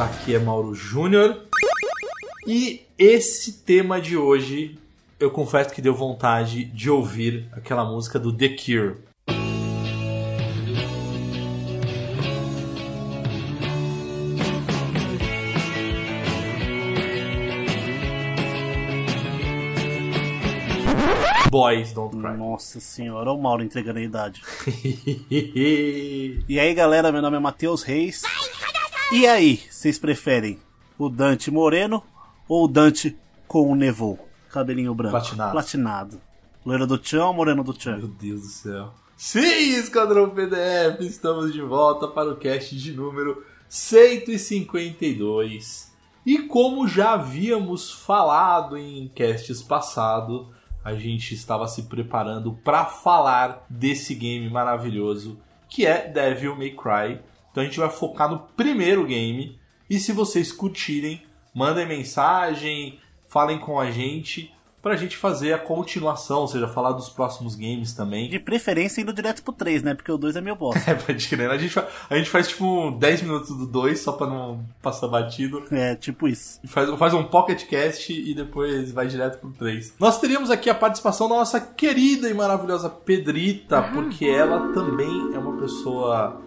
Aqui é Mauro Júnior. E esse tema de hoje, eu confesso que deu vontade de ouvir aquela música do The Cure. Boys Don't Cry. Nossa senhora, o Mauro entregando a idade. e aí galera, meu nome é Matheus Reis. E aí, vocês preferem o Dante moreno ou o Dante com o nevô? Cabelinho branco. Platinado. Platinado. Loira do Tchan ou moreno do Tchan? Meu Deus do céu. Sim, Esquadrão PDF, estamos de volta para o cast de número 152. E como já havíamos falado em casts passados, a gente estava se preparando para falar desse game maravilhoso que é Devil May Cry. Então a gente vai focar no primeiro game. E se vocês curtirem, mandem mensagem, falem com a gente pra gente fazer a continuação, ou seja, falar dos próximos games também. De preferência indo direto pro 3, né? Porque o 2 é meio bosta. É, pode crer. A gente, a gente faz tipo 10 minutos do 2 só pra não passar batido. É, tipo isso. Faz, faz um pocket cast e depois vai direto pro 3. Nós teríamos aqui a participação da nossa querida e maravilhosa Pedrita, porque ela também é uma pessoa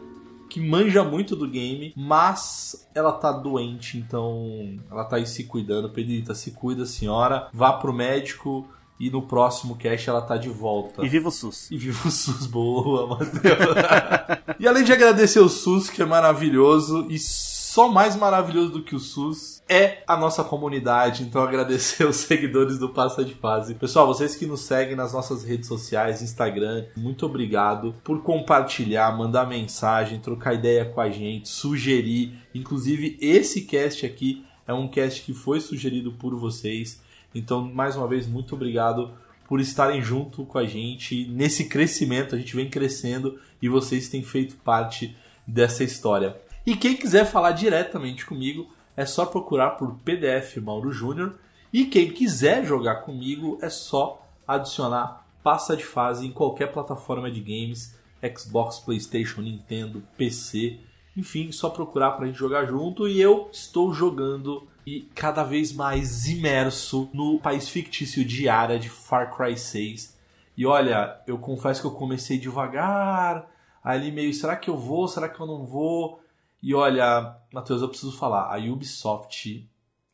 que manja muito do game, mas ela tá doente, então ela tá aí se cuidando. Pedrita, se cuida, senhora. Vá pro médico e no próximo cast ela tá de volta. E viva o SUS. E viva o SUS, boa, Matheus. e além de agradecer o SUS, que é maravilhoso, e só mais maravilhoso do que o SUS é a nossa comunidade. Então agradecer os seguidores do Passa de Fase. Pessoal, vocês que nos seguem nas nossas redes sociais, Instagram, muito obrigado por compartilhar, mandar mensagem, trocar ideia com a gente, sugerir. Inclusive, esse cast aqui é um cast que foi sugerido por vocês. Então, mais uma vez, muito obrigado por estarem junto com a gente nesse crescimento. A gente vem crescendo e vocês têm feito parte dessa história. E quem quiser falar diretamente comigo, é só procurar por PDF Mauro Júnior. E quem quiser jogar comigo, é só adicionar passa de fase em qualquer plataforma de games, Xbox, PlayStation, Nintendo, PC, enfim, só procurar pra gente jogar junto e eu estou jogando e cada vez mais imerso no país fictício de Yara de Far Cry 6. E olha, eu confesso que eu comecei devagar, ali meio, será que eu vou, será que eu não vou? E olha, Matheus, eu preciso falar, a Ubisoft,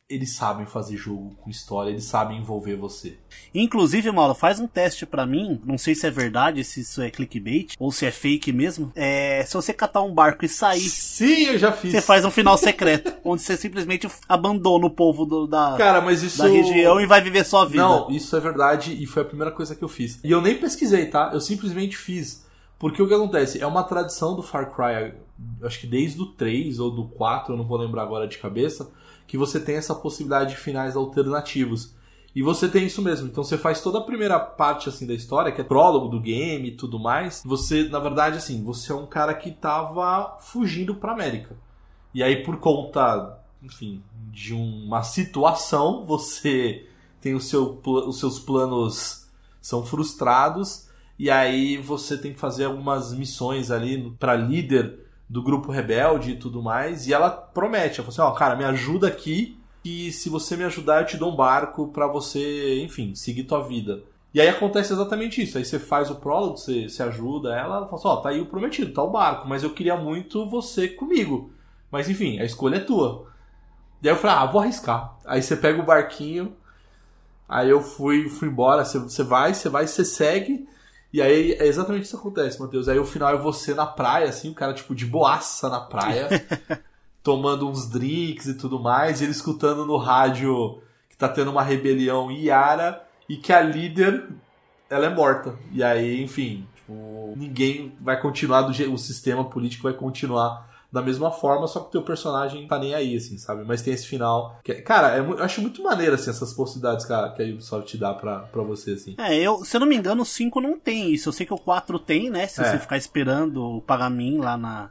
eles sabem fazer jogo com história, eles sabem envolver você. Inclusive, Mauro, faz um teste pra mim. Não sei se é verdade, se isso é clickbait ou se é fake mesmo. É, se você catar um barco e sair, Sim, eu já fiz. você faz um final secreto, onde você simplesmente abandona o povo do- da, Cara, mas isso da região e vai viver sua vida. Não, isso é verdade e foi a primeira coisa que eu fiz. E eu nem pesquisei, tá? Eu simplesmente fiz. Porque o que acontece? É uma tradição do Far Cry, acho que desde o 3 ou do 4, eu não vou lembrar agora de cabeça, que você tem essa possibilidade de finais alternativos. E você tem isso mesmo. Então você faz toda a primeira parte assim da história, que é prólogo do game e tudo mais. Você, na verdade, assim, você é um cara que tava fugindo pra América. E aí, por conta, enfim, de uma situação, você tem seu, os seus planos são frustrados e aí você tem que fazer algumas missões ali para líder do grupo rebelde e tudo mais e ela promete, ela fala assim, ó, cara, me ajuda aqui e se você me ajudar eu te dou um barco para você, enfim, seguir tua vida. E aí acontece exatamente isso. Aí você faz o prólogo, você, você ajuda ela, ela fala assim, ó, tá aí o prometido, tá o barco, mas eu queria muito você comigo. Mas enfim, a escolha é tua. Daí eu falei, ah, vou arriscar. Aí você pega o barquinho, aí eu fui, fui embora, você, você vai, você vai, você segue. E aí é exatamente isso que acontece, Matheus. Aí o final é você na praia, assim, o cara, tipo, de boaça na praia, tomando uns drinks e tudo mais, e ele escutando no rádio que tá tendo uma rebelião em Yara e que a líder ela é morta. E aí, enfim, tipo, ninguém vai continuar do jeito. O sistema político vai continuar da mesma forma, só que o teu personagem tá nem aí, assim, sabe? Mas tem esse final. Que, é- cara, é eu acho muito maneiro, assim, essas possibilidades que a, que a Ubisoft te dá pra, pra você, assim. É, eu, se eu não me engano, o 5 não tem isso. Eu sei que o 4 tem, né? Se É. você ficar esperando o Pagamin lá na,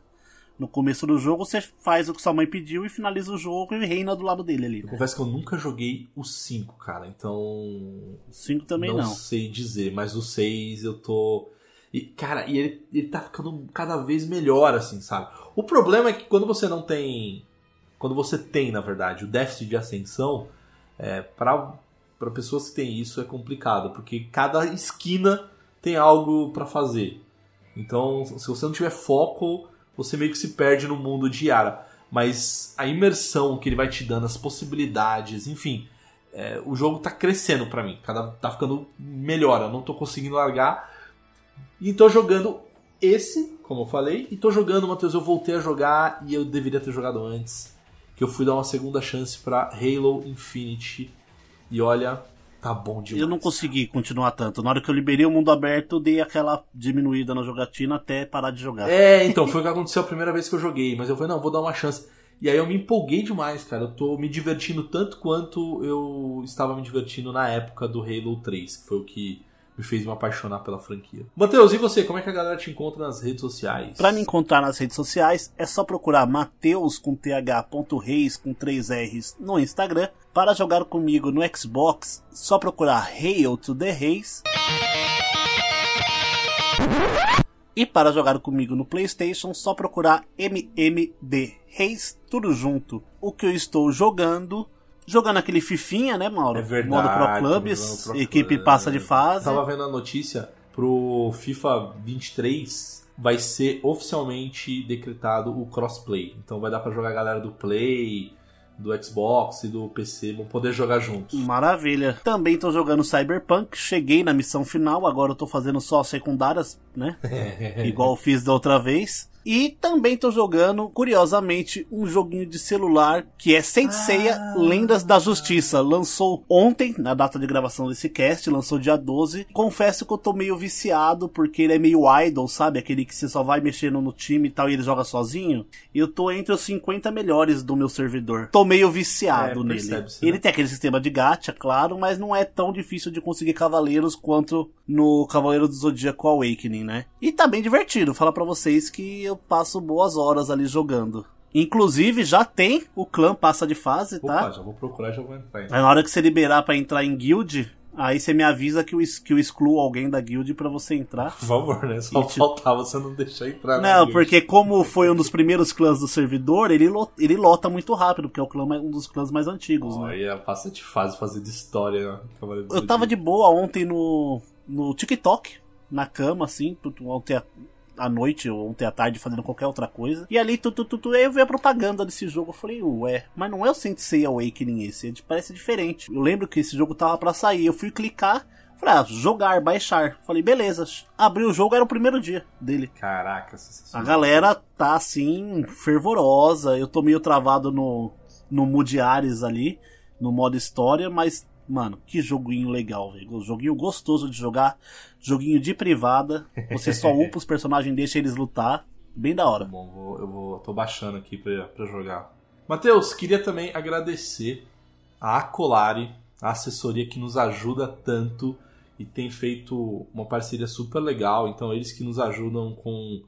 no começo do jogo, você faz o que sua mãe pediu e finaliza o jogo e reina do lado dele ali. Eu Né? confesso que eu nunca joguei o 5, cara, então. O 5 também não, não. sei dizer, mas o 6 eu tô. E, cara, e ele, ele tá ficando cada vez melhor, assim, sabe? O problema é que quando você não tem quando você tem, na verdade, o déficit de ascensão, é, para pessoas que têm isso é complicado, porque cada esquina tem algo para fazer. Então, se você não tiver foco, você meio que se perde no mundo de Yara. Mas a imersão que ele vai te dando, as possibilidades, enfim, é, o jogo tá crescendo para mim. Cada tá ficando melhor. Eu não tô conseguindo largar. E tô jogando esse, como eu falei, e tô jogando, Matheus, eu voltei a jogar e eu deveria ter jogado antes. Que eu fui dar uma segunda chance para Halo Infinite. E olha, tá bom demais. Eu não consegui continuar tanto. Na hora que eu liberei o mundo aberto, dei aquela diminuída na jogatina até parar de jogar. É, então, foi o que aconteceu a primeira vez que eu joguei. Mas eu falei, não, vou dar uma chance. E aí eu me empolguei demais, cara. Eu tô me divertindo tanto quanto eu estava me divertindo na época do Halo 3, que foi o que me fez me apaixonar pela franquia. Matheus, e você? Como é que a galera te encontra nas redes sociais? Para me encontrar nas redes sociais é só procurar Mateus com th.reis com 3 R's no Instagram. Para jogar comigo no Xbox, só procurar Hail to the Reis. E para jogar comigo no PlayStation, só procurar MMD Reis, tudo junto. O que eu estou jogando jogando aquele Fifinha, né, Mauro? É verdade. Modo Pro Clubs, Pro equipe Club. passa de fase. Tava vendo a notícia pro FIFA 23 vai ser oficialmente decretado o crossplay. Então vai dar para jogar a galera do Play, do Xbox e do PC vão poder jogar juntos. Maravilha. Também tô jogando Cyberpunk, cheguei na missão final, agora eu tô fazendo só secundárias, né? Igual eu fiz da outra vez. E também tô jogando, curiosamente, um joguinho de celular que é Senseiya ah. Lendas da Justiça. Lançou ontem, na data de gravação desse cast, lançou dia 12. Confesso que eu tô meio viciado, porque ele é meio idol, sabe? Aquele que você só vai mexendo no time e tal, e ele joga sozinho. E eu tô entre os 50 melhores do meu servidor. Tô meio viciado é, nele. Né? Ele tem aquele sistema de gacha, claro, mas não é tão difícil de conseguir cavaleiros quanto no Cavaleiro do Zodíaco Awakening, né? E tá bem divertido. Falar para vocês que eu passo boas horas ali jogando. Inclusive, já tem o clã passa de fase, tá? Opa, já vou procurar já vou entrar. Aí na hora que você liberar para entrar em guild, aí você me avisa que eu, que eu excluo alguém da guild para você entrar. Por favor, né? Só e, faltava você não deixar entrar Não, porque como foi um dos primeiros clãs do servidor, ele, lota, ele lota muito rápido, porque é o clã, um dos clãs mais antigos, oh, né? Aí é passa de fase, fazer de história. Né? Eu tava de boa ontem no, no TikTok, na cama, assim, ontem à noite ou ontem à tarde fazendo qualquer outra coisa. E ali, tu, tu, tu, tu, eu vi a propaganda desse jogo. Eu falei, ué, mas não é o Sensei Awakening esse, parece diferente. Eu lembro que esse jogo tava para sair. Eu fui clicar, falei, ah, jogar, baixar. Falei, beleza. Abri o jogo, era o primeiro dia dele. Caraca, A galera tá assim, fervorosa. Eu tô meio travado no, no Mood Ares ali, no modo história, mas Mano, que joguinho legal, velho. Joguinho gostoso de jogar. Joguinho de privada. Você só upa os personagens, deixa eles lutar. Bem da hora. Tá bom, vou, eu vou, tô baixando aqui pra, pra jogar. Matheus, queria também agradecer a Acolari, a assessoria que nos ajuda tanto e tem feito uma parceria super legal. Então, eles que nos ajudam com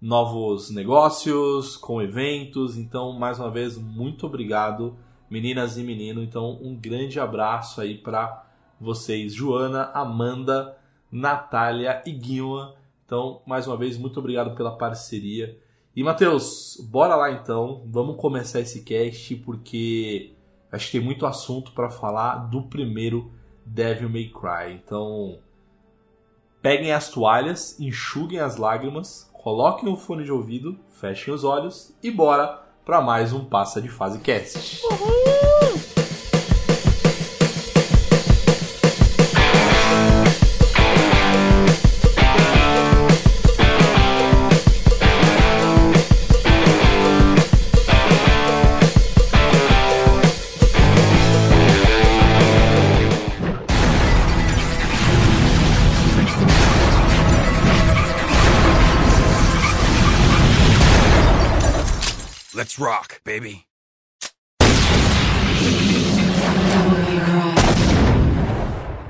novos negócios, com eventos. Então, mais uma vez, muito obrigado meninas e menino. Então, um grande abraço aí para vocês, Joana, Amanda, Natália e Guilherme. Então, mais uma vez, muito obrigado pela parceria. E, Matheus, bora lá então. Vamos começar esse cast porque acho que tem muito assunto para falar do primeiro Devil May Cry. Então, peguem as toalhas, enxuguem as lágrimas, coloquem o fone de ouvido, fechem os olhos e bora para mais um Passa de Fase Cast. Uhul! rock, baby.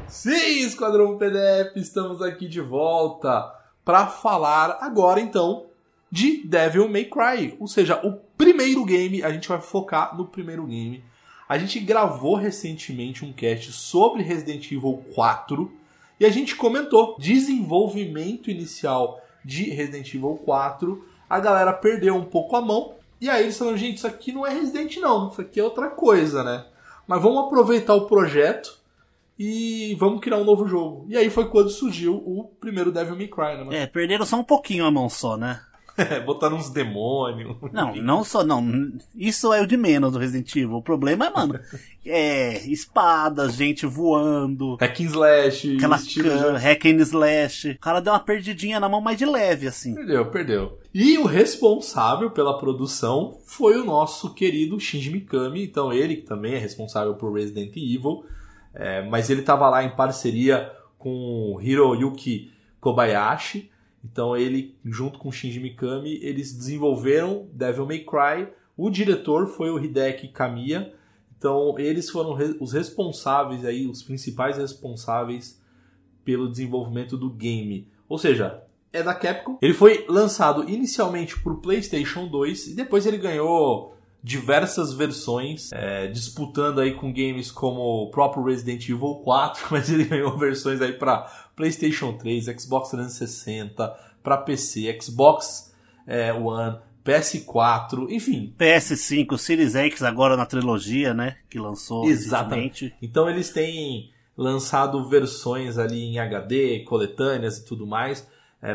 Sim, Esquadrão PDF, estamos aqui de volta para falar agora então de Devil May Cry, ou seja, o primeiro game, a gente vai focar no primeiro game. A gente gravou recentemente um cast sobre Resident Evil 4 e a gente comentou desenvolvimento inicial de Resident Evil 4. A galera perdeu um pouco a mão E aí eles falaram, gente, isso aqui não é Resident não, isso aqui é outra coisa, né? Mas vamos aproveitar o projeto e vamos criar um novo jogo. E aí foi quando surgiu o primeiro Devil May Cry, né? É, perderam só um pouquinho a mão só, né? Botaram uns demônios. Não, não só, não. Isso é o de menos do Resident Evil. O problema é, mano, é espadas, gente voando. Hack and slash. Aquela can- de- hack and slash. O cara deu uma perdidinha na mão mais de leve, assim. Perdeu, perdeu. E o responsável pela produção foi o nosso querido Shinji Mikami. Então ele que também é responsável por Resident Evil. É, mas ele estava lá em parceria com Hiroyuki Kobayashi. Então ele, junto com o Shinji Mikami, eles desenvolveram Devil May Cry. O diretor foi o Hideki Kamiya. Então eles foram os responsáveis aí, os principais responsáveis pelo desenvolvimento do game. Ou seja, é da Capcom. Ele foi lançado inicialmente por PlayStation 2 e depois ele ganhou diversas versões, é, disputando aí com games como o próprio Resident Evil 4, mas ele ganhou versões aí para PlayStation 3, Xbox 360, para PC, Xbox é, One, PS4, enfim. PS5, Series X agora na trilogia, né? Que lançou Exatamente. recentemente. Então eles têm lançado versões ali em HD, coletâneas e tudo mais,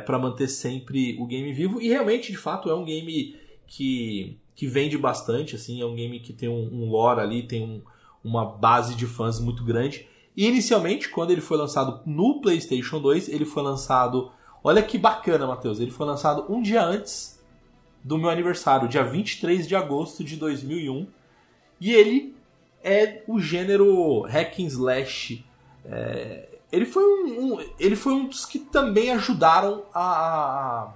para manter sempre o game vivo. E realmente, de fato, é um game que, que vende bastante, assim, é um game que tem um, um lore ali, tem um- uma base de fãs muito grande. E inicialmente, quando ele foi lançado no PlayStation 2, ele foi lançado. Olha que bacana, Matheus. Ele foi lançado um dia antes do meu aniversário, dia 23 de agosto de 2001. E ele é o gênero hack and slash. É, ele, foi um, um- ele foi um dos que também ajudaram a, a,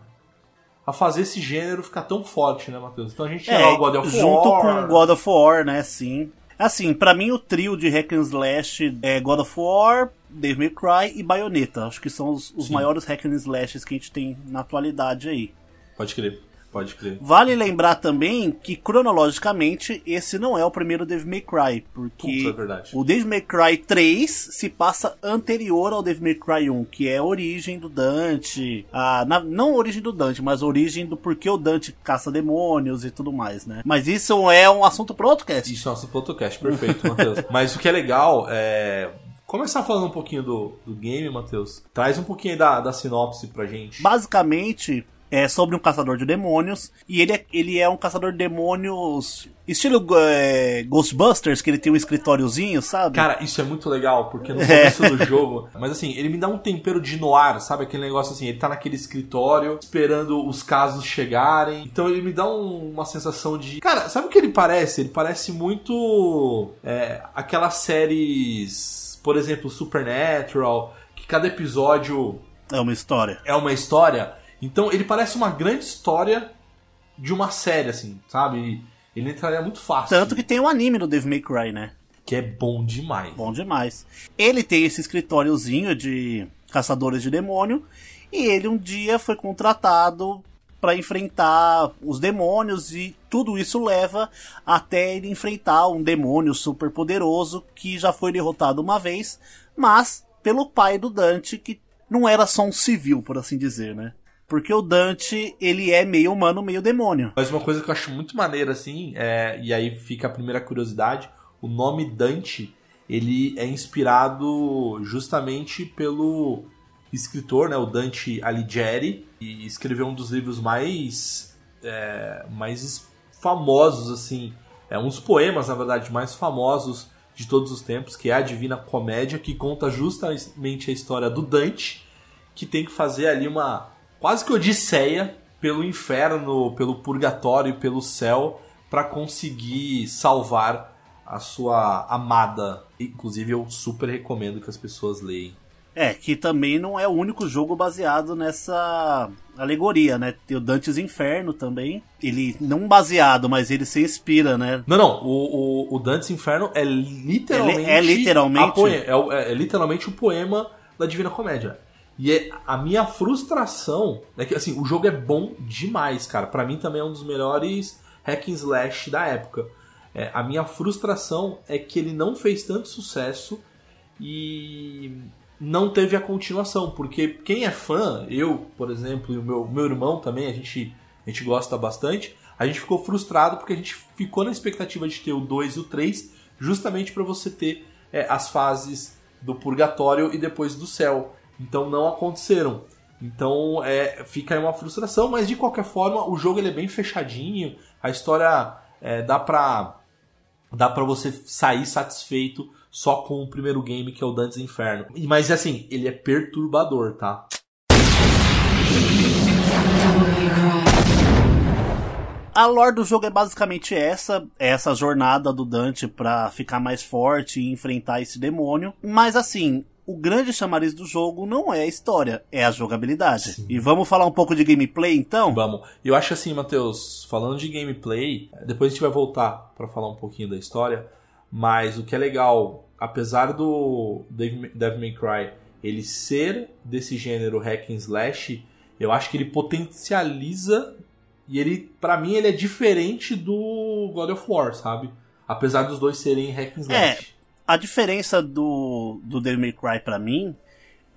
a fazer esse gênero ficar tão forte, né, Matheus? Então a gente lá o God of É, junto War. com God of War, né? Sim. Assim, pra mim o trio de hack and slash é God of War, Devil May Cry e Bayonetta. Acho que são os, os maiores hack and slashes que a gente tem na atualidade aí. Pode crer, pode crer. Vale lembrar também que cronologicamente esse não é o primeiro Devil May Cry, porque Putz, é verdade. o Devil May Cry 3 se passa anterior ao Devil May Cry 1, que é a origem do Dante, a, na- não a origem do Dante, mas a origem do porquê o Dante caça demônios e tudo mais, né? Mas isso é um assunto para outro cast. Isso é nosso podcast, perfeito, Matheus. Mas o que é legal é. Começar falando um pouquinho do, do game, Matheus. Traz um pouquinho da, da sinopse pra gente. Basicamente, é sobre um caçador de demônios. E ele é, ele é um caçador de demônios. Estilo é, Ghostbusters, que ele tem um escritóriozinho, sabe? Cara, isso é muito legal, porque no É. começo do jogo. Mas assim, ele me dá um tempero de noir, sabe? Aquele negócio assim, ele tá naquele escritório, esperando os casos chegarem. Então ele me dá um- uma sensação de. Cara, sabe o que ele parece? Ele parece muito. é, aquelas séries. Por exemplo, Supernatural, que cada episódio É uma história. é uma história. Então ele parece uma grande história de uma série, assim, sabe? Ele entraria muito fácil. Tanto que tem um anime do Devil May Cry, né? Que é bom demais. Bom demais. Ele tem esse escritóriozinho de caçadores de demônio. E ele um dia foi contratado para enfrentar os demônios e tudo isso leva até ele enfrentar um demônio super poderoso que já foi derrotado uma vez, mas pelo pai do Dante que não era só um civil, por assim dizer, né? Porque o Dante, ele é meio humano, meio demônio. Mas uma coisa que eu acho muito maneira, assim, é, e aí fica a primeira curiosidade, o nome Dante, ele é inspirado justamente pelo escritor, né, o Dante Alighieri, e escreveu um dos livros mais, é, mais famosos, assim, é um dos poemas, na verdade, mais famosos de todos os tempos, que é a Divina Comédia, que conta justamente a história do Dante, que tem que fazer ali uma quase que odisseia pelo inferno, pelo purgatório, pelo céu, para conseguir salvar a sua amada. Inclusive, eu super recomendo que as pessoas leiam. É, que também não é o único jogo baseado nessa alegoria, né? Tem o Dante's Inferno também. Ele não baseado, mas ele se inspira, né? Não, não, o, o, o Dante's Inferno é literalmente. Ele é literalmente? é, o- é literalmente o poema da Divina Comédia. E é- a minha frustração é que, assim, o jogo é bom demais, cara. Pra mim também é um dos melhores hack and slash da época. É, a minha frustração é que ele não fez tanto sucesso e não teve a continuação. Porque quem é fã, eu, por exemplo, e o meu, meu irmão também, a gente, a gente gosta bastante. A gente ficou frustrado porque a gente ficou na expectativa de ter o 2 e o 3, justamente para você ter é, as fases do purgatório e depois do céu. Então não aconteceram. Então é, fica aí uma frustração, mas de qualquer forma o jogo ele é bem fechadinho, a história é, dá pra dá para você sair satisfeito só com o primeiro game que é o Dantes Inferno. Mas assim, ele é perturbador, tá? A lore do jogo é basicamente essa, é essa jornada do Dante para ficar mais forte e enfrentar esse demônio. Mas assim, o grande chamariz do jogo não é a história, é a jogabilidade. Sim. E vamos falar um pouco de gameplay então? Vamos. Eu acho assim, Matheus, falando de gameplay, depois a gente vai voltar para falar um pouquinho da história, mas o que é legal, apesar do Devil May Cry ele ser desse gênero hack and slash, eu acho que ele potencializa e ele, para mim, ele é diferente do God of War, sabe? Apesar dos dois serem hack and slash. É, a diferença do, do Devil May Cry pra mim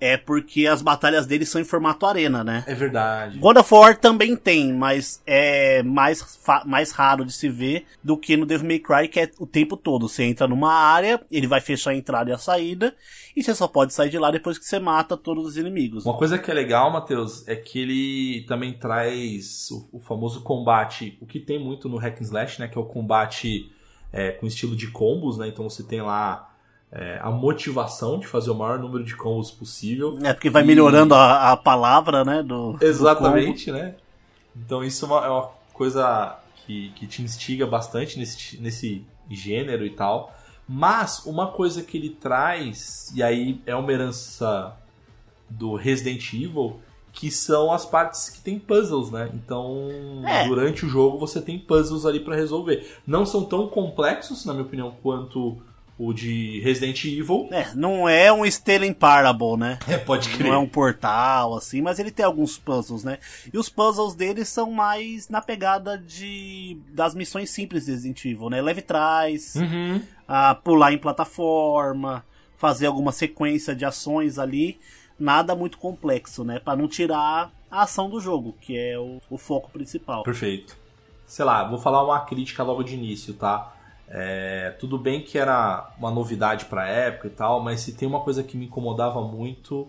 é porque as batalhas dele são em formato arena, né? É verdade. God of War também tem, mas é mais, mais raro de se ver do que no Devil May Cry, que é o tempo todo. Você entra numa área, ele vai fechar a entrada e a saída, e você só pode sair de lá depois que você mata todos os inimigos. Uma coisa que é legal, Matheus, é que ele também traz o, o famoso combate, o que tem muito no Hack and Slash, né? Que é o combate é, com estilo de combos, né? Então você tem lá é, a motivação de fazer o maior número de combos possível. É, porque vai e... melhorando a, a, palavra, né? Do, Exatamente, do né? Então isso é uma, é uma coisa que, que te instiga bastante nesse, nesse gênero e tal. Mas uma coisa que ele traz, e aí é uma herança do Resident Evil, que são as partes que tem puzzles, né? Então, é. durante o jogo você tem puzzles ali para resolver. Não são tão complexos, na minha opinião, quanto o de Resident Evil. É, não é um Stellan Parable, né? É, pode crer. Não é um portal, assim, mas ele tem alguns puzzles, né? E os puzzles dele são mais na pegada de das missões simples de Resident Evil, né? Leve trás, uhum. a pular em plataforma, fazer alguma sequência de ações ali. Nada muito complexo, né? Para não tirar a ação do jogo, que é o, o foco principal. Perfeito. Sei lá, vou falar uma crítica logo de início, tá? É, tudo bem que era uma novidade para a época e tal, mas se tem uma coisa que me incomodava muito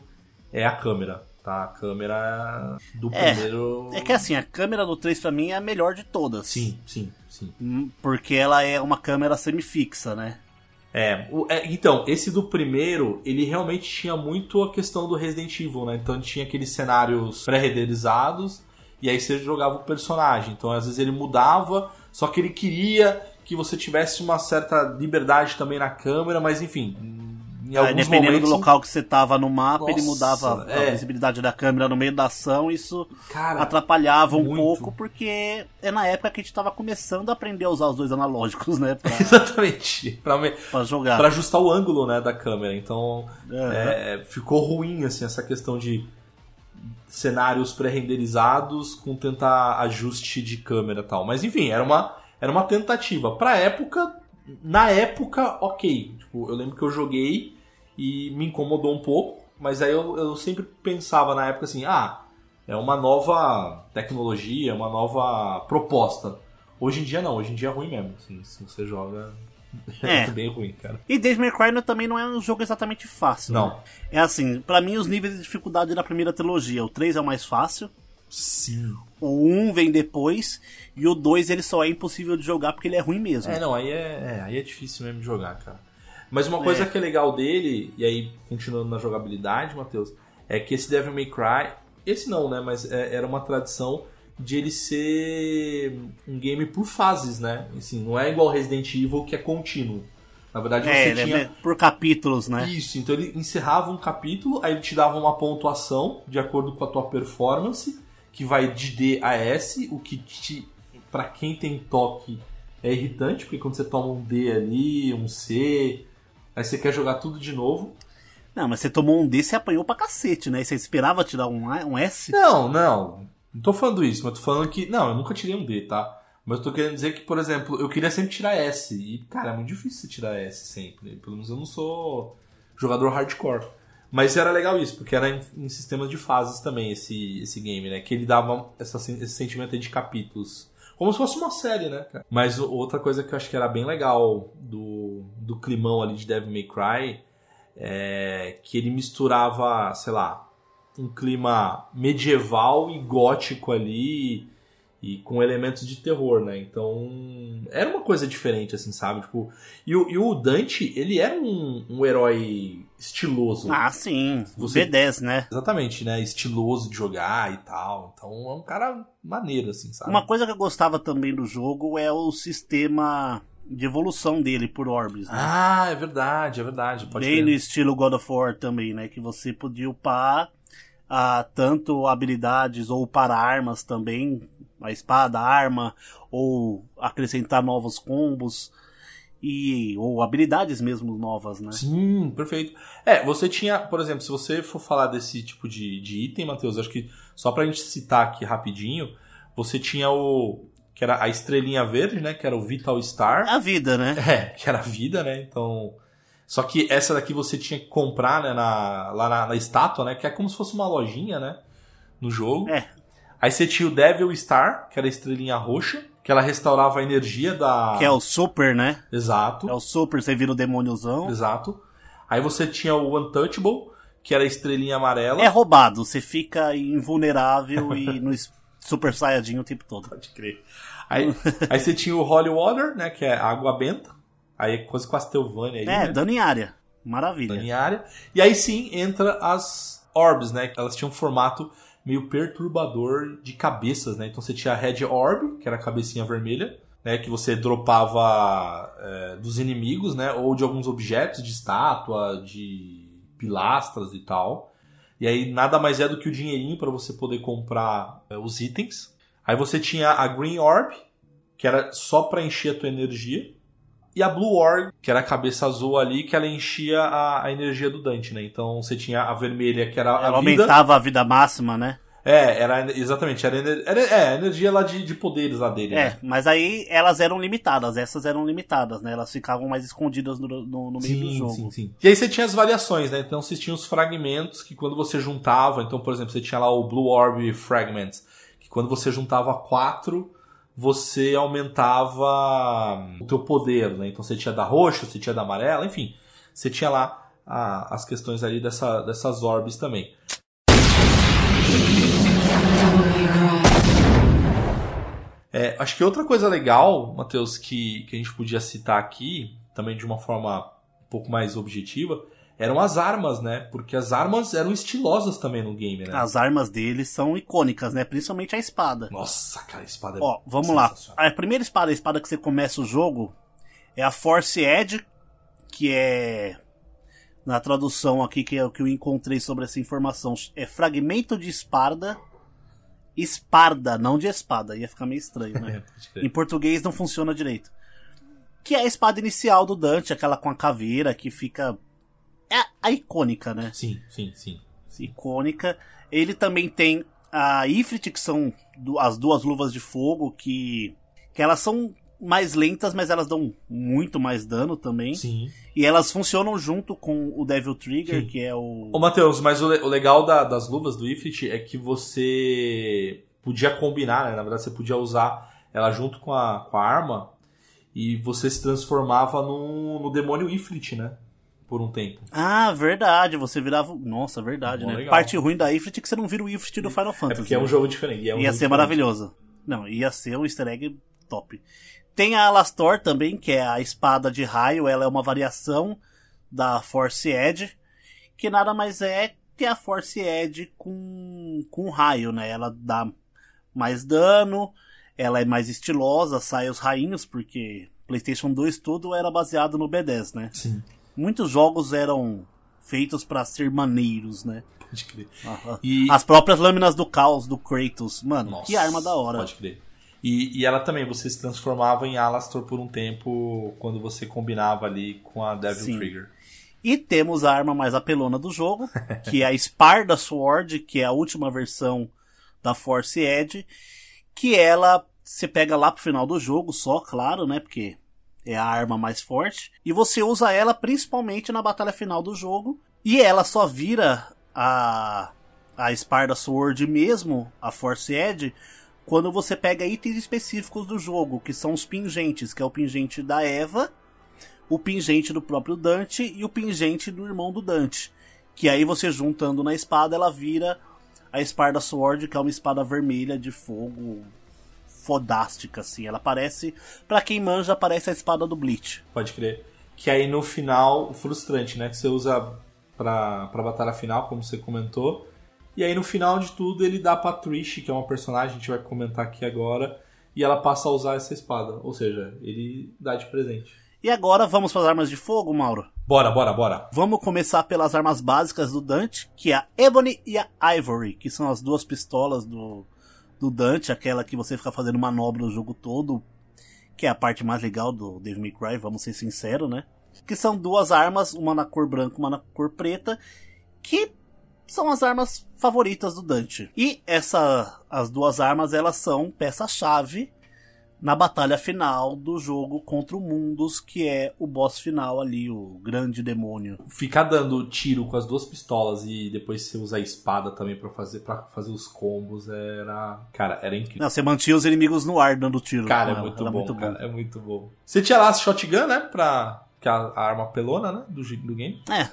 é a câmera. Tá? A câmera do é, primeiro. É que assim, a câmera do 3 pra mim é a melhor de todas. Sim, sim, sim. Hum, porque ela é uma câmera semifixa, né? É, o, é, então, esse do primeiro, ele realmente tinha muito a questão do Resident Evil, né? Então tinha aqueles cenários pré-renderizados e aí você jogava o personagem. Então às vezes ele mudava, só que ele queria que você tivesse uma certa liberdade também na câmera, mas enfim. Em alguns dependendo momentos... do local que você tava no mapa, Nossa, ele mudava é. a visibilidade da câmera no meio da ação, isso Cara, atrapalhava um muito. pouco, porque é na época que a gente tava começando a aprender a usar os dois analógicos, né? Pra... Exatamente. Pra, me... pra jogar. Pra ajustar o ângulo né, da câmera. Então, uhum. é, ficou ruim, assim, essa questão de cenários pré-renderizados com tentar ajuste de câmera e tal. Mas enfim, era uma era uma tentativa. Pra época, na época, ok. Tipo, eu lembro que eu joguei e me incomodou um pouco, mas aí eu, eu sempre pensava na época assim, ah, é uma nova tecnologia, uma nova proposta. Hoje em dia não, hoje em dia é ruim mesmo. Assim, se você joga, é. é bem ruim, cara. E Devil May Cry também não é um jogo exatamente fácil. Não. Né? É assim, para mim os níveis de dificuldade da primeira trilogia, o 3 é o mais fácil. Sim. O 1 vem depois e o 2 ele só é impossível de jogar porque ele é ruim mesmo. É, não, aí é, é aí é difícil mesmo de jogar, cara. Mas uma coisa é. que é legal dele, e aí continuando na jogabilidade, Matheus, é que esse Devil May Cry, esse não, né, mas é, era uma tradição de ele ser um game por fases, né? Assim, não é igual Resident Evil que é contínuo. Na verdade, é, você tinha. É por capítulos, né? Isso, então ele encerrava um capítulo, aí ele te dava uma pontuação de acordo com a tua performance, que vai de D a S, o que te. para quem tem toque é irritante, porque quando você toma um D ali, um C, aí você quer jogar tudo de novo. Não, mas você tomou um D, você apanhou pra cacete, né? E você esperava tirar um, um S? Não, não. Não tô falando isso, mas tô falando que. Não, eu nunca tirei um D, tá? Mas eu tô querendo dizer que, por exemplo, eu queria sempre tirar S. E, cara, é muito difícil tirar S sempre. Pelo menos eu não sou jogador hardcore. Mas era legal isso, porque era em, em sistemas de fases também esse, esse game, né? Que ele dava essa, esse sentimento de capítulos. Como se fosse uma série, né, cara? Mas outra coisa que eu acho que era bem legal do, do climão ali de Devil May Cry é que ele misturava, sei lá, um clima medieval e gótico ali e com elementos de terror, né? Então era uma coisa diferente, assim, sabe? Tipo, e, o, e o Dante, ele era um, um herói estiloso. Ah, sim. Você... B10, né? Exatamente, né? Estiloso de jogar e tal. Então é um cara maneiro, assim, sabe? Uma coisa que eu gostava também do jogo é o sistema de evolução dele por orbes. Né? Ah, é verdade, é verdade. Pode Bem no estilo God of War também, né? Que você podia upar ah, tanto habilidades ou para armas também, a espada, a arma, ou acrescentar novos combos e ou habilidades mesmo novas, né? Sim, perfeito. É, você tinha, por exemplo, se você for falar desse tipo de, de item, Matheus, acho que só pra gente citar aqui rapidinho, você tinha o que era a estrelinha verde, né, que era o Vital Star. A vida, né? É, que era a vida, né? Então, só que essa daqui você tinha que comprar, né, na, lá na, na, estátua, né? Que é como se fosse uma lojinha, né? No jogo. É. Aí você tinha o Devil Star, que era a estrelinha roxa, que ela restaurava a energia da. Que é o super, né? Exato. É o super, você vira o demôniozão. Exato. Aí você tinha o Untouchable, que era a estrelinha amarela. É roubado, você fica invulnerável e no Super Saiyajin o tempo todo. Pode crer. Aí, aí você tinha o Holy Water, né? Que é água benta. Aí é quase Castlevania aí, É, né? dano em área. Maravilha. Dano em área. E aí sim entra as orbs, né? Elas tinham um formato meio perturbador de cabeças, né? Então você tinha a Red Orb, que era a cabecinha vermelha, né? Que você dropava é, dos inimigos, né? Ou de alguns objetos, de estátua, de pilastras e tal. E aí nada mais é do que o dinheirinho para você poder comprar é, os itens. Aí você tinha a Green Orb, que era só para encher a tua energia e a Blue Orb, que era a cabeça azul ali, que ela enchia a, a energia do Dante, né? Então você tinha a vermelha, que era ela a vida. aumentava a vida máxima, né? É, era exatamente, era, era é, a energia lá de, de poderes lá dele. É, né? mas aí elas eram limitadas, essas eram limitadas, né? Elas ficavam mais escondidas no, no, no meio sim, do jogo. Sim, sim. E aí você tinha as variações, né? Então você tinha os fragmentos que quando você juntava, então, por exemplo, você tinha lá o Blue Orb Fragments, que quando você juntava quatro você aumentava o teu poder, né? Então você tinha da roxa, você tinha da amarela, enfim, você tinha lá a, as questões ali dessa, dessas orbes também. É, acho que outra coisa legal, Matheus, que, que a gente podia citar aqui, também de uma forma um pouco mais objetiva, eram as armas, né? Porque as armas eram estilosas também no game, né? As armas deles são icônicas, né? Principalmente a espada. Nossa, cara, a espada é Ó, vamos lá. A primeira espada, a espada que você começa o jogo, é a Force Edge, que é na tradução aqui que é o que eu encontrei sobre essa informação, é fragmento de espada. Esparda, não de espada, ia ficar meio estranho, né? em português não funciona direito. Que é a espada inicial do Dante, aquela com a caveira que fica é a icônica, né? Sim, sim, sim. Icônica. Ele também tem a Ifrit, que são as duas luvas de fogo, que, que elas são mais lentas, mas elas dão muito mais dano também. Sim. E elas funcionam junto com o Devil Trigger, Sim. que é o. Ô, Matheus, mas o, o legal da, das luvas do Ifrit é que você podia combinar, né? Na verdade, você podia usar ela junto com a, com a arma e você se transformava no, no demônio Ifrit, né? Por um tempo. Ah, verdade. Você virava. Nossa, verdade, Bom, né? Legal. Parte ruim da Ifrit é que você não vira o Ifrit do Final Fantasy. É porque é um jogo diferente. É um ia ser diferente. maravilhoso. Não, ia ser um easter egg top. Tem a Alastor também, que é a espada de raio. Ela é uma variação da Force Edge, que nada mais é que a Force Edge com, com raio, né? Ela dá mais dano, ela é mais estilosa, sai os rainhos, porque PlayStation 2 tudo era baseado no B10, né? Sim muitos jogos eram feitos para ser maneiros, né? Pode crer. E... As próprias lâminas do caos do Kratos, mano, Nossa, que arma da hora. Pode crer. E, e, ela também, você se transformava em Alastor por um tempo quando você combinava ali com a Devil Sim. Trigger. E temos a arma mais apelona do jogo, que é a Sparda Sword, que é a última versão da Force Edge, que ela você pega lá pro final do jogo só, claro, né? Porque é a arma mais forte, e você usa ela principalmente na batalha final do jogo, e ela só vira a a Sparda Sword mesmo, a Force Edge, quando você pega itens específicos do jogo, que são os pingentes, que é o pingente da Eva, o pingente do próprio Dante e o pingente do irmão do Dante. Que aí você juntando na espada, ela vira a espada Sword, que é uma espada vermelha de fogo fodástica, assim. Ela parece, para quem manja, parece a espada do Bleach. Pode crer. Que aí no final, frustrante, né? Que você usa pra, pra batalha final, como você comentou. E aí no final de tudo ele dá pra Trish, que é uma personagem, a gente vai comentar aqui agora, e ela passa a usar essa espada. Ou seja, ele dá de presente. E agora vamos para as armas de fogo, Mauro? Bora, bora, bora. Vamos começar pelas armas básicas do Dante, que é a Ebony e a Ivory, que são as duas pistolas do, do Dante, aquela que você fica fazendo manobra o jogo todo, que é a parte mais legal do Devil May Cry, vamos ser sinceros, né? Que são duas armas, uma na cor branca, uma na cor preta, que são as armas favoritas do Dante. E essa, as duas armas, elas são peça-chave na batalha final do jogo contra o Mundus, que é o boss final ali, o grande demônio. Ficar dando tiro com as duas pistolas e depois você usar a espada também para fazer para fazer os combos era, cara, era incrível. Não, você mantinha os inimigos no ar dando tiro. Cara, é muito, bom, muito cara, bom, é muito bom. Você tinha lá a shotgun, né, para que é a arma pelona, né, do, do game. É,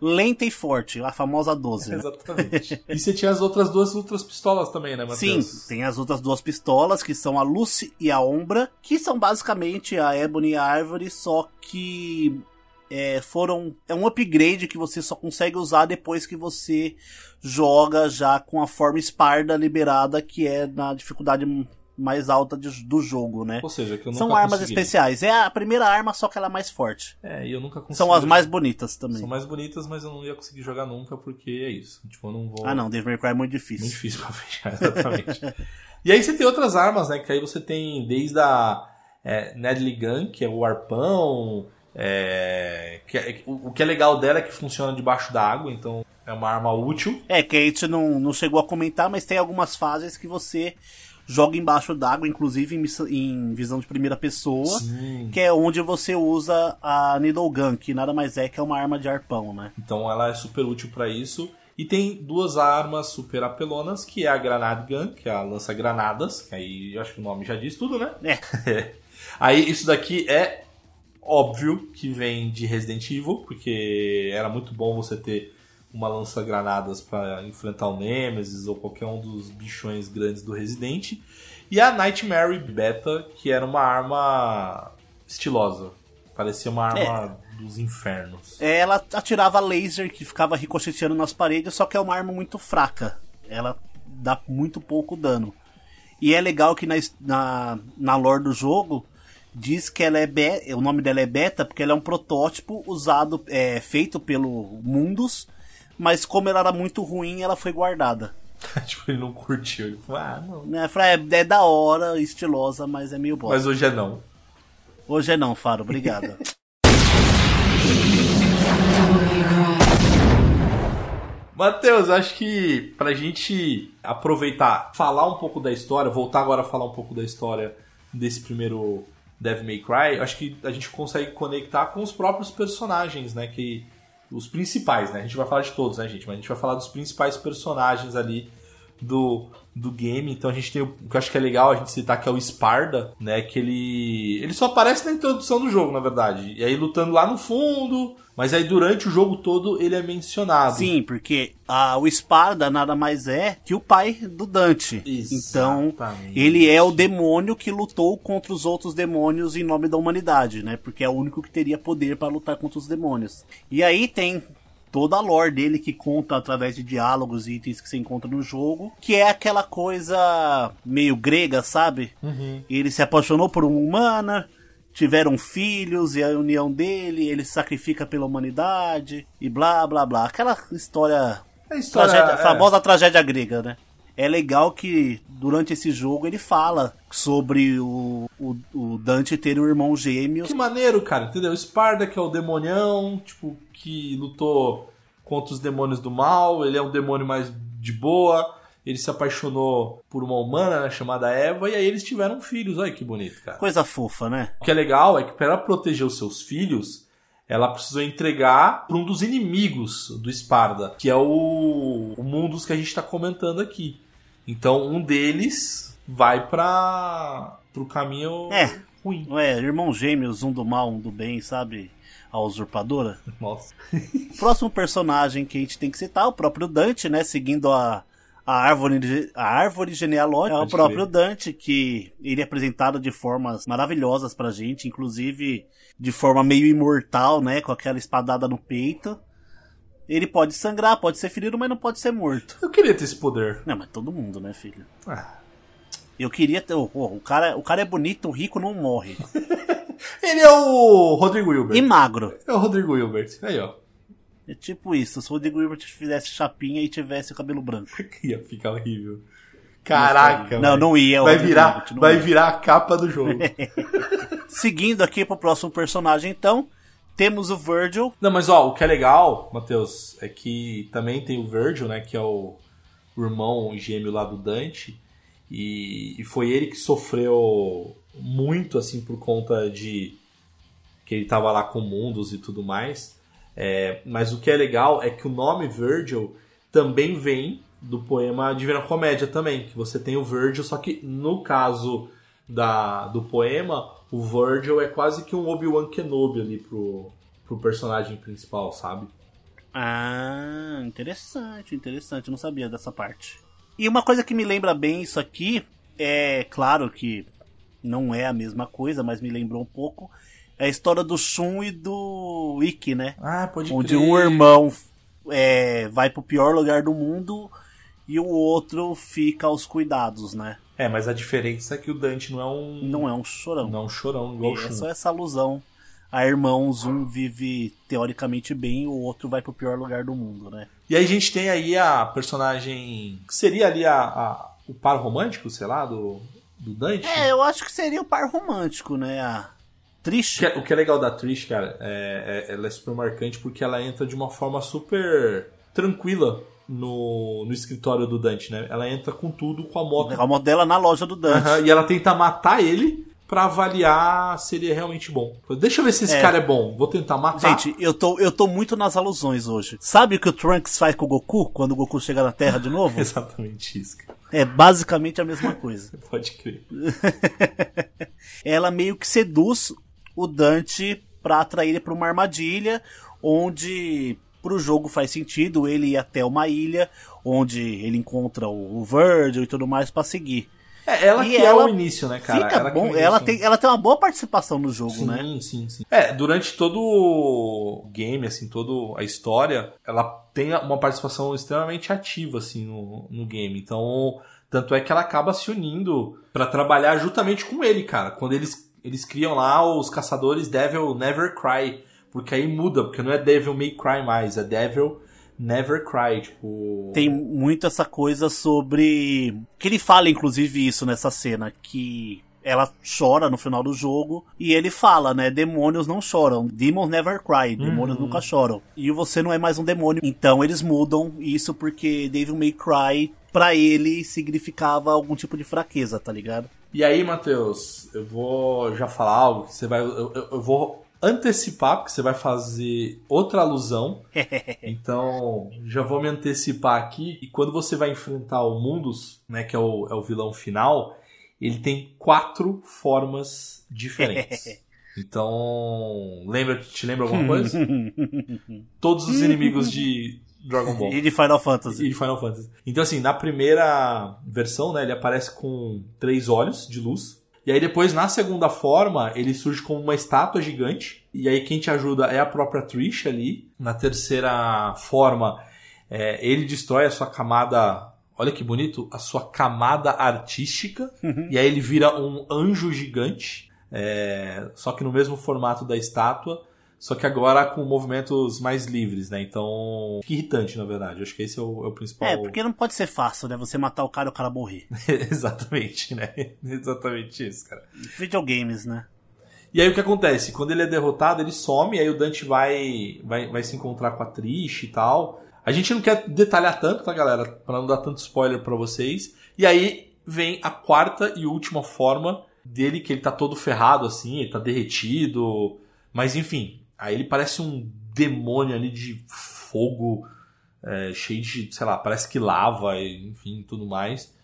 lenta e forte, a famosa 12. Né? Exatamente. e você tinha as outras duas outras pistolas também, né, Matheus? Sim, tem as outras duas pistolas, que são a Lucy e a Ombra, que são basicamente a Ebony e a Ivory, só que é, foram. É um upgrade que você só consegue usar depois que você joga já com a forma Esparda liberada, que é na dificuldade mais alta de, do jogo, né? Ou seja, que eu São armas consegui. especiais. É a primeira arma, só que ela é mais forte. É, e eu nunca consegui. São as mais bonitas também. São mais bonitas, mas eu não ia conseguir jogar nunca, porque é isso. Tipo, eu não vou. Ah, não, Devil May Cry é muito difícil. Muito difícil pra fechar, exatamente. e aí você tem outras armas, né? Que aí você tem desde a é, Nedley Gun, que é o arpão. É, que é, o, o que é legal dela é que funciona debaixo da água, então é uma arma útil. É, que a gente não, não chegou a comentar, mas tem algumas fases que você joga embaixo d'água, inclusive em, em, visão de primeira pessoa, Sim. que é onde você usa a Needle Gun, que nada mais é que é uma arma de arpão, né? Então ela é super útil para isso. E tem duas armas super apelonas, que é a Granade Gun, que é a lança-granadas, que aí eu acho que o nome já diz tudo, né? É. aí isso daqui é óbvio que vem de Resident Evil, porque era muito bom você ter uma lança-granadas para enfrentar o Nemesis ou qualquer um dos bichões grandes do Resident. E a Nightmare Beta, que era uma arma estilosa. Parecia uma arma é. dos infernos. É, ela atirava laser que ficava ricocheteando nas paredes, só que é uma arma muito fraca. Ela dá muito pouco dano. E é legal que na, na, na lore do jogo diz que ela é o nome dela é beta porque ela é um protótipo usado é, feito pelo Mundus mas como ela era muito ruim, ela foi guardada. tipo, ele não curtiu. Ele falou, ah, não. É, é, é da hora, estilosa, mas é meio bosta. Mas hoje é não. Hoje é não, Faro, obrigado. Matheus, acho que pra gente aproveitar, falar um pouco da história, voltar agora a falar um pouco da história desse primeiro Devil May Cry, acho que a gente consegue conectar com os próprios personagens, né? Que os principais, né? A gente vai falar de todos, né, gente? Mas a gente vai falar dos principais personagens ali do, do game. Então a gente tem o, que eu acho que é legal a gente citar que é o Sparda, né? Que ele. Ele só aparece na introdução do jogo, na verdade. E aí lutando lá no fundo. Mas aí durante o jogo todo ele é mencionado. Sim, porque a, o Sparda nada mais é que o pai do Dante. Exatamente. Então, ele é o demônio que lutou contra os outros demônios em nome da humanidade, né? Porque é o único que teria poder para lutar contra os demônios. E aí tem toda a lore dele que conta através de diálogos e itens que você encontra no jogo, que é aquela coisa meio grega, sabe? Uhum. Ele se apaixonou por uma humana, tiveram filhos e a união dele, ele se sacrifica pela humanidade e blá blá blá. Aquela história, história tragédia, é. famosa tragédia grega, né? É legal que durante esse jogo ele fala sobre o, o, o Dante ter um irmão gêmeo. Que maneiro, cara, entendeu? Sparda, que é o demonião, tipo, que lutou contra os demônios do mal, ele é um demônio mais de boa ele se apaixonou por uma humana né, chamada Eva e aí eles tiveram filhos. Olha que bonito, cara. Coisa fofa, né? O que é legal é que para proteger os seus filhos, ela precisou entregar para um dos inimigos do Esparda, que é o, o Mundus que a gente está comentando aqui. Então, um deles vai para pro caminho É. ruim. É, irmãos gêmeos, um do mal, um do bem, sabe? A usurpadora. Nossa. Próximo personagem que a gente tem que citar, o próprio Dante, né? Seguindo a, a, árvore, a árvore genealógica. É o próprio crer. Dante, que ele é apresentado de formas maravilhosas pra gente, inclusive de forma meio imortal, né? Com aquela espadada no peito. Ele pode sangrar, pode ser ferido, mas não pode ser morto. Eu queria ter esse poder. Não, mas todo mundo, né, filho? Ah. Eu queria ter. O, o, cara, o cara é bonito, o rico não morre. Ele é o Rodrigo Hilbert. E magro. É o Rodrigo Hilbert. Aí, ó. É tipo isso, se o Rodrigo Hilbert fizesse chapinha e tivesse o cabelo branco. Ia ficar horrível. Caraca, Não, não ia. Vai virar, vai virar a capa do jogo. Seguindo aqui pro próximo personagem, então, temos o Virgil. Não, mas ó, o que é legal, Matheus, é que também tem o Virgil, né, que é o, o irmão gêmeo lá do Dante, e, e foi ele que sofreu muito, assim, por conta de que ele tava lá com mundos e tudo mais. É, mas o que é legal é que o nome Virgil também vem do poema Divina Comédia também, que você tem o Virgil, só que no caso da, do poema, o Virgil é quase que um Obi-Wan Kenobi ali pro, pro personagem principal, sabe? Ah, interessante, interessante. Eu não sabia dessa parte. E uma coisa que me lembra bem isso aqui, é claro que não é a mesma coisa, mas me lembrou um pouco, é a história do Shun e do Ikki, né? Ah, pode Onde crer. um irmão é, vai pro pior lugar do mundo e o outro fica aos cuidados, né? É, mas a diferença é que o Dante não é um. Não é um chorão. não é um chorão igual o é só essa alusão a irmãos, um vive teoricamente bem, o outro vai pro pior lugar do mundo, né? E aí a gente tem aí a personagem. que seria ali a, a- o par romântico, sei lá, do, do Dante. É, eu acho que seria o par romântico, né? A O Trish. que, é- o que é legal da Trish, cara, é, é- ela é super marcante porque ela entra de uma forma super tranquila no, no escritório do Dante, né? Ela entra com tudo, com a moto. A moto dela na loja do Dante. Aham, e ela tenta matar ele pra avaliar se ele é realmente bom. Deixa eu ver se esse É. cara é bom. Vou tentar matar. Gente, eu tô, eu tô muito nas alusões hoje. Sabe o que o Trunks faz com o Goku quando o Goku chega na Terra de novo? Exatamente isso, cara. É basicamente a mesma coisa. Pode crer. Ela meio que seduz o Dante pra atrair ele pra uma armadilha, onde pro jogo faz sentido ele ir até uma ilha, onde ele encontra o o Virgil e tudo mais pra seguir. É ela E que ela é o início, né, cara? Fica ela que é o bom, início. ela tem, ela tem uma boa participação no jogo, Sim, né? sim, sim. É, durante todo o game, assim, toda a história, ela tem uma participação extremamente ativa, assim, no, no game. Então, tanto é que ela acaba se unindo pra trabalhar juntamente com ele, cara. Quando eles, eles criam lá os caçadores Devil Never Cry. Porque aí muda, porque não é Devil May Cry mais, é Devil Never Cry, tipo... Tem muito essa coisa sobre. Que ele fala, inclusive, isso nessa cena, que ela chora no final do jogo e ele fala, né? Demônios não choram. Demons never cry. Demônios Uhum. nunca choram. E você não é mais um demônio. Então eles mudam isso porque Devil May Cry, pra ele, significava algum tipo de fraqueza, tá ligado? E aí, Matheus, eu vou já falar algo que você vai. Eu, eu- eu vou antecipar, porque você vai fazer outra alusão. então, já vou me antecipar aqui. E quando você vai enfrentar o Mundus, né, que é o, é o vilão final, ele tem quatro formas diferentes. Então, lembra, te lembra alguma coisa? Todos os inimigos de Dragon Ball. e de Final Fantasy. E de Final Fantasy. Então, assim, na primeira versão, né, ele aparece com três olhos de luz. E aí depois, na segunda forma, ele surge como uma estátua gigante. E aí quem te ajuda é a própria Trish ali. Na terceira forma, é, ele destrói a sua camada... Olha que bonito, a sua camada artística. E aí ele vira um anjo gigante. é, só que no mesmo formato da estátua. Só que agora com movimentos mais livres, né? Então. Que irritante, na verdade. Acho que esse é o, é o principal. É, porque não pode ser fácil, né? Você matar o cara e o cara morrer. Exatamente, né? Exatamente isso, cara. Videogames, né? E aí o que acontece? Quando ele é derrotado, ele some, aí o Dante vai, vai, vai se encontrar com a Trish e tal. A gente não quer detalhar tanto, tá, galera? Pra não dar tanto spoiler pra vocês. E aí vem a quarta e última forma dele, que ele tá todo ferrado assim, ele tá derretido. Mas enfim, aí ele parece um demônio ali de fogo, é, cheio de, sei lá, parece que lava, enfim, tudo mais.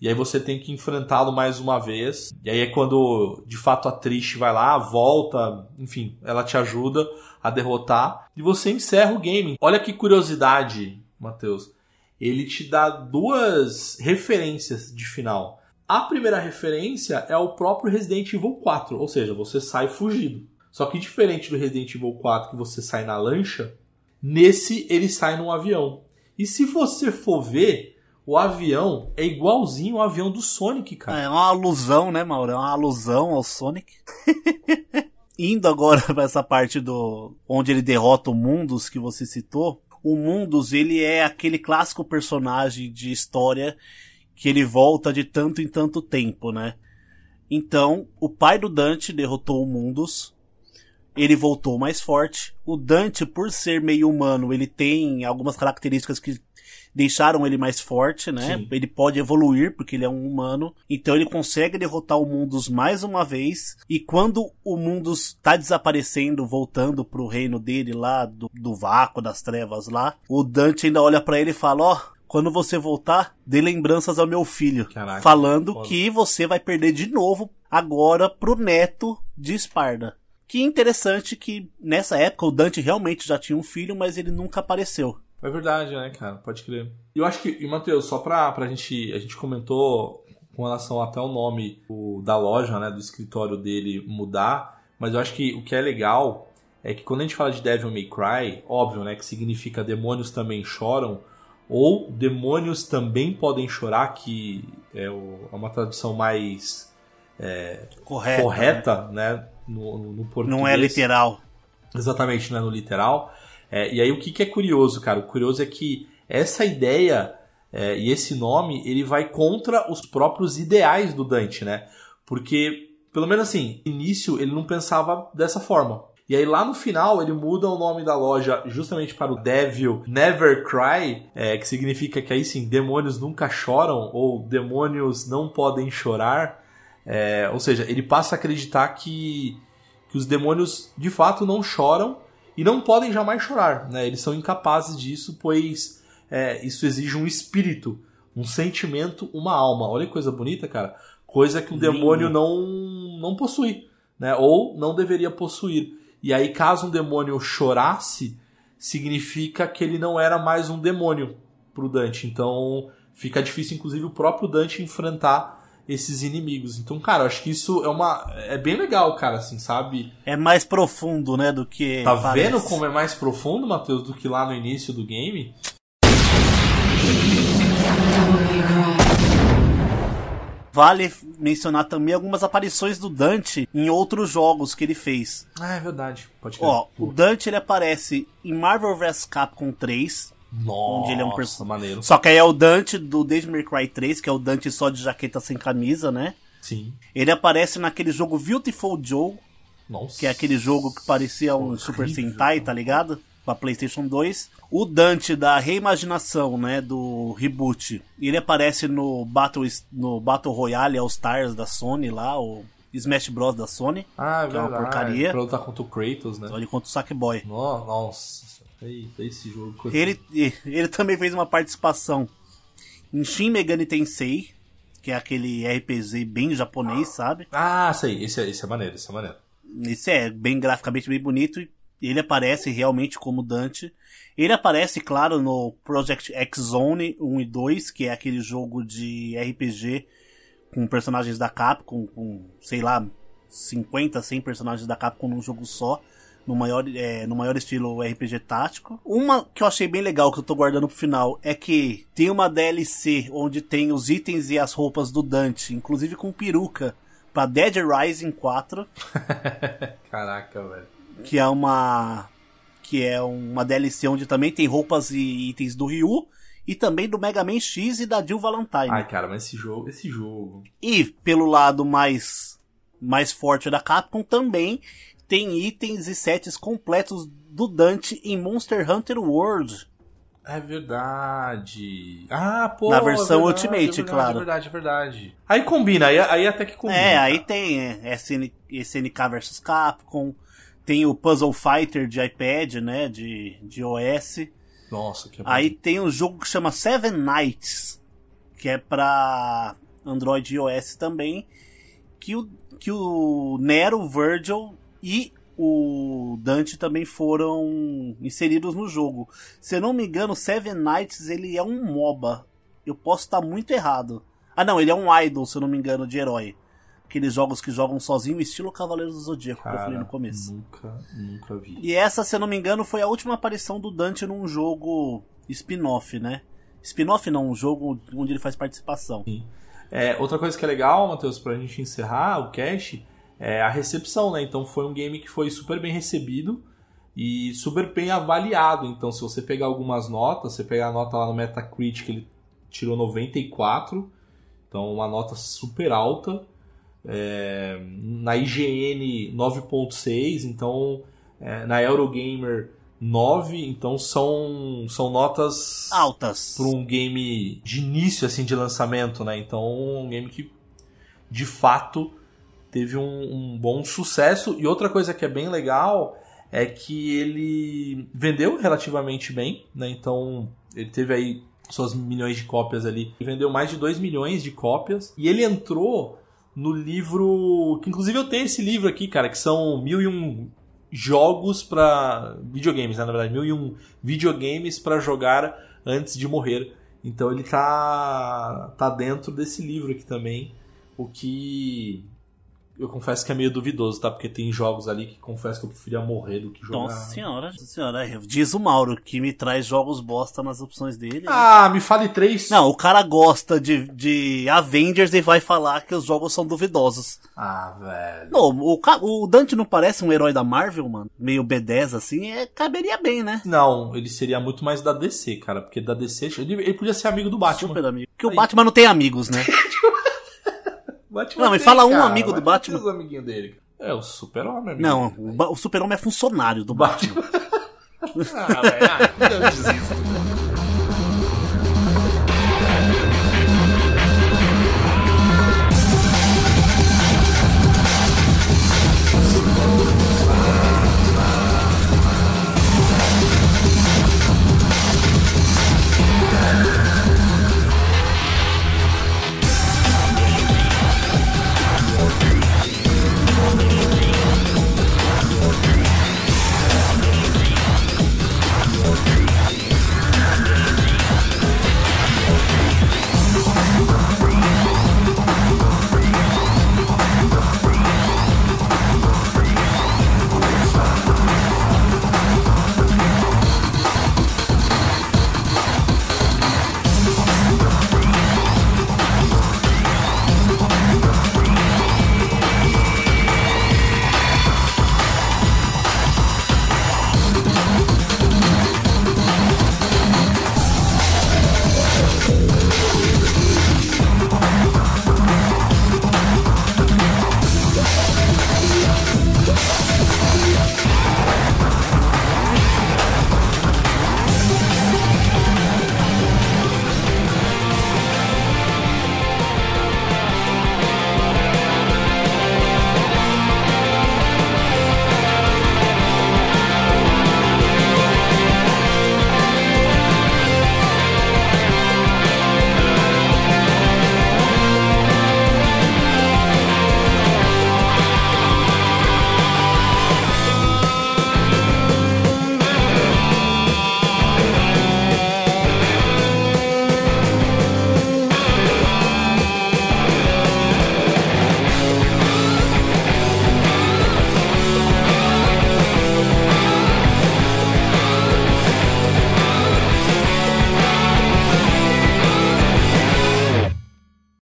E aí você tem que enfrentá-lo mais uma vez. E aí é quando, de fato, a Trish vai lá, volta, enfim, ela te ajuda a derrotar. E você encerra o game. Olha que curiosidade, Matheus. Ele te dá duas referências de final. A primeira referência é o próprio Resident Evil 4, ou seja, você sai fugido. Só que diferente do Resident Evil 4 que você sai na lancha, nesse ele sai num avião. E se você for ver, o avião é igualzinho ao avião do Sonic, cara. É uma alusão, né, Mauro? É uma alusão ao Sonic. Indo agora para essa parte do onde ele derrota o Mundus que você citou, o Mundus ele é aquele clássico personagem de história que ele volta de tanto em tanto tempo, né? Então, o pai do Dante derrotou o Mundus. Ele voltou mais forte. O Dante, por ser meio humano, ele tem algumas características que deixaram ele mais forte, né? Sim. Ele pode evoluir porque ele é um humano. Então ele consegue derrotar o Mundus mais uma vez. E quando o Mundus tá desaparecendo, voltando pro reino dele lá, do, do vácuo, das trevas lá, o Dante ainda olha para ele e fala: Ó, oh, quando você voltar, dê lembranças ao meu filho. Caraca, falando foda. que você vai perder de novo agora pro neto de Esparda. Que interessante que nessa época o Dante realmente já tinha um filho, mas ele nunca apareceu. É verdade, né, cara? Pode crer. E eu acho que, e Matheus, só pra, pra gente. A gente comentou com relação até o nome o, da loja, né, do escritório dele mudar, mas eu acho que o que é legal é que quando a gente fala de Devil May Cry, óbvio, né, que significa demônios também choram, ou demônios também podem chorar, que é, o, é uma tradução mais é, correta, correta né? né? No, no, português. Não é literal. Exatamente, não é no literal. É, e aí o que, que é curioso, cara? O curioso é que essa ideia é, e esse nome ele vai contra os próprios ideais do Dante, né? Porque, pelo menos assim, no início ele não pensava dessa forma. E aí lá no final ele muda o nome da loja justamente para o Devil Never Cry, é, que significa que aí sim, demônios nunca choram ou demônios não podem chorar. É, ou seja, ele passa a acreditar que, que os demônios de fato não choram e não podem jamais chorar. Né? Eles são incapazes disso, pois é, isso exige um espírito, um sentimento, uma alma. Olha que coisa bonita, cara. Coisa que o demônio não, não possui, né? ou não deveria possuir. E aí, caso um demônio chorasse, significa que ele não era mais um demônio pro Dante. Então, fica difícil, inclusive, o próprio Dante enfrentar esses inimigos. Então, cara, eu acho que isso é uma. É bem legal, cara, assim, sabe? É mais profundo, né, do que. Tá parece. vendo como é mais profundo, Matheus, do que lá no início do game? Vale mencionar também algumas aparições do Dante em outros jogos que ele fez. Ah, é verdade. Pode crer. Ó, o Dante ele aparece em Marvel vs Capcom 3. Nossa, onde ele é um personagem. Só que aí é o Dante do Devil May Cry 3, que é o Dante só de jaqueta sem camisa, né? Sim. Ele aparece naquele jogo Beautiful Joe. Nossa. Que é aquele jogo que parecia um Super Sentai, tá ligado? Pra PlayStation 2. O Dante da reimaginação, né, do reboot, ele aparece no Battle, no Battle Royale All Stars da Sony lá, o Smash Bros da Sony. Ah, é que é uma porcaria. Pra lutar contra o Kratos, né? Ele contra o Sackboy. Nossa, eita, esse jogo. Ele, ele também fez uma participação em Shin Megami Tensei, que é aquele RPG bem japonês, sabe? Ah, sei, esse é, esse é maneiro, esse é maneiro. Esse é bem graficamente bem bonito e ele aparece realmente como Dante. Ele aparece, claro, no Project X Zone 1 e 2, que é aquele jogo de RPG com personagens da Capcom, com, sei lá, 50, 100 personagens da Capcom num jogo só, no maior, é, no maior estilo RPG tático. Uma que eu achei bem legal, que eu tô guardando pro final, é que tem uma DLC onde tem os itens e as roupas do Dante, inclusive com peruca, pra Dead Rising 4. Caraca, velho. Que é uma que é uma DLC onde também tem roupas e itens do Ryu e também do Mega Man X e da Jill Valentine. Ai, cara, mas esse jogo, esse jogo. E pelo lado mais mais forte da Capcom também tem itens e sets completos do Dante em Monster Hunter World. É verdade. Ah, pô. Na versão é verdade, Ultimate, é verdade, claro. É verdade, é verdade. Aí combina, aí, aí até que combina. É, aí tem é, SN, SNK vs Capcom, tem o Puzzle Fighter de iPad, né? De, de OS. Nossa, que Aí tem um jogo que chama Seven Nights. que é pra Android e iOS também, que o, que o Nero, Virgil e o Dante também foram inseridos no jogo. Se eu não me engano, Seven Knights ele é um MOBA. Eu posso estar muito errado. Ah não, ele é um idol, se eu não me engano, de herói. Aqueles jogos que jogam sozinho, estilo Cavaleiros do Zodíaco, Cara, que eu falei no começo. Nunca, nunca vi. E essa, se eu não me engano, foi a última aparição do Dante num jogo spin-off, né? Spin-off não, um jogo onde ele faz participação. Sim. É, outra coisa que é legal, Matheus, pra gente encerrar o cast, é a recepção, né? Então foi um game que foi super bem recebido e super bem avaliado. Então, se você pegar algumas notas, você pegar a nota lá no Metacritic, ele tirou 94, então uma nota super alta. É, na IGN 9.6, então é, na Eurogamer 9, então são, são notas altas para um game de início assim de lançamento, né? Então um game que de fato teve um, um bom sucesso. E outra coisa que é bem legal é que ele vendeu relativamente bem, né? Então ele teve aí suas milhões de cópias ali. Ele vendeu mais de 2 milhões de cópias. E ele entrou no livro. Que inclusive eu tenho esse livro aqui, cara, que são mil e um jogos para videogames, né, na verdade, mil e um videogames para jogar antes de morrer. Então ele tá tá dentro desse livro aqui também, o que eu confesso que é meio duvidoso, tá? Porque tem jogos ali que confesso que eu preferia morrer do que jogar. Nossa senhora, nossa senhora. Diz o Mauro que me traz jogos bosta nas opções dele. Né? Ah, me fale três. Não, o cara gosta de, de Avengers e vai falar que os jogos são duvidosos. Ah, velho. Não, o, o Dante não parece um herói da Marvel, mano? Meio B10 assim, é, caberia bem, né? Não, ele seria muito mais da DC, cara. Porque da DC, ele, ele podia ser amigo do Batman. Super amigo. Porque Aí. o Batman não tem amigos, né? Batman não, me fala um amigo do Batman. Os amiguinhos dele. É, o Super-Homem. Não, o, o Super-Homem é funcionário do Batman. Batman. ah, velho, ah, eu desisto.